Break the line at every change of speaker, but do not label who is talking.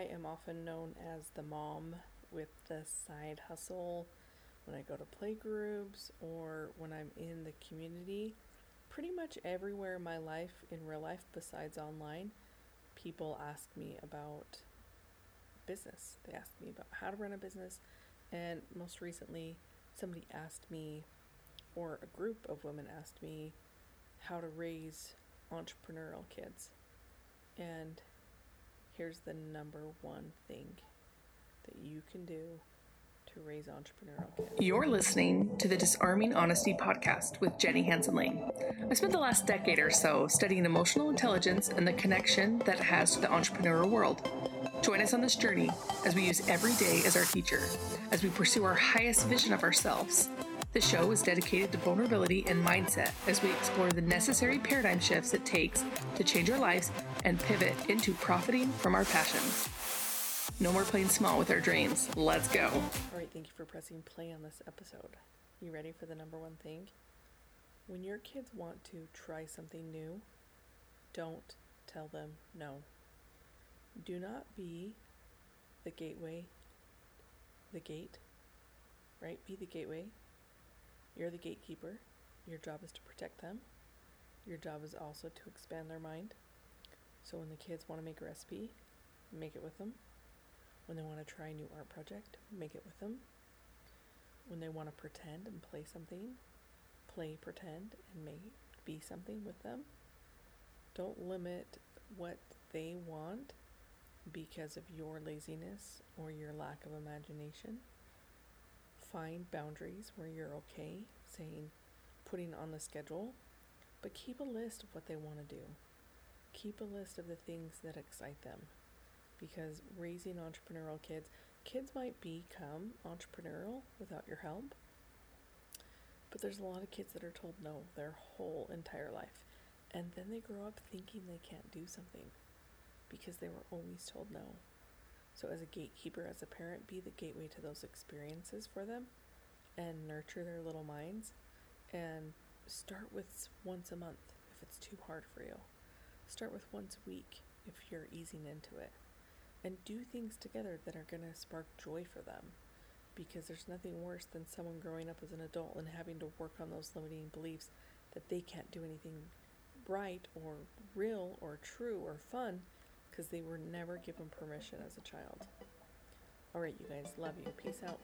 I am often known as the mom with the side hustle when I go to play groups or when I'm in the community. Pretty much everywhere in my life, in real life, besides online, people ask me about business. They ask me about how to run a business. And most recently, somebody asked me, or a group of women asked me, how to raise entrepreneurial kids. And here's the number one thing that you can do to raise entrepreneurial kids.
You're listening to the Disarming Honesty podcast with Jenny Hansen Lane. I spent the last decade or so studying emotional intelligence and the connection that it has to the entrepreneurial world. Join us on this journey as we use every day as our teacher, as we pursue our highest vision of ourselves. The show is dedicated to vulnerability and mindset as we explore the necessary paradigm shifts it takes to change our lives and pivot into profiting from our passions. No more playing small with our dreams. Let's go.
All right, thank you for pressing play on this episode. You ready for the number one thing? When your kids want to try something new, don't tell them no. Do not be the gateway, the gate, right? Be the gateway. You're the gatekeeper. Your job is to protect them. Your job is also to expand their mind. So when the kids want to make a recipe, make it with them. When they want to try a new art project, make it with them. When they want to pretend and play something, play pretend and make be something with them. Don't limit what they want because of your laziness or your lack of imagination. Find boundaries where you're okay saying putting on the schedule, but keep a list of what they want to do. Keep a list of the things that excite them because raising entrepreneurial kids, kids might become entrepreneurial without your help. But there's a lot of kids that are told no their whole entire life. And then they grow up thinking they can't do something because they were always told no. So, as a gatekeeper, as a parent, be the gateway to those experiences for them and nurture their little minds. And start with once a month if it's too hard for you. Start with once a week if you're easing into it. And do things together that are going to spark joy for them. Because there's nothing worse than someone growing up as an adult and having to work on those limiting beliefs that they can't do anything right or real or true or fun because they were never given permission as a child. All right, you guys, love you. Peace out.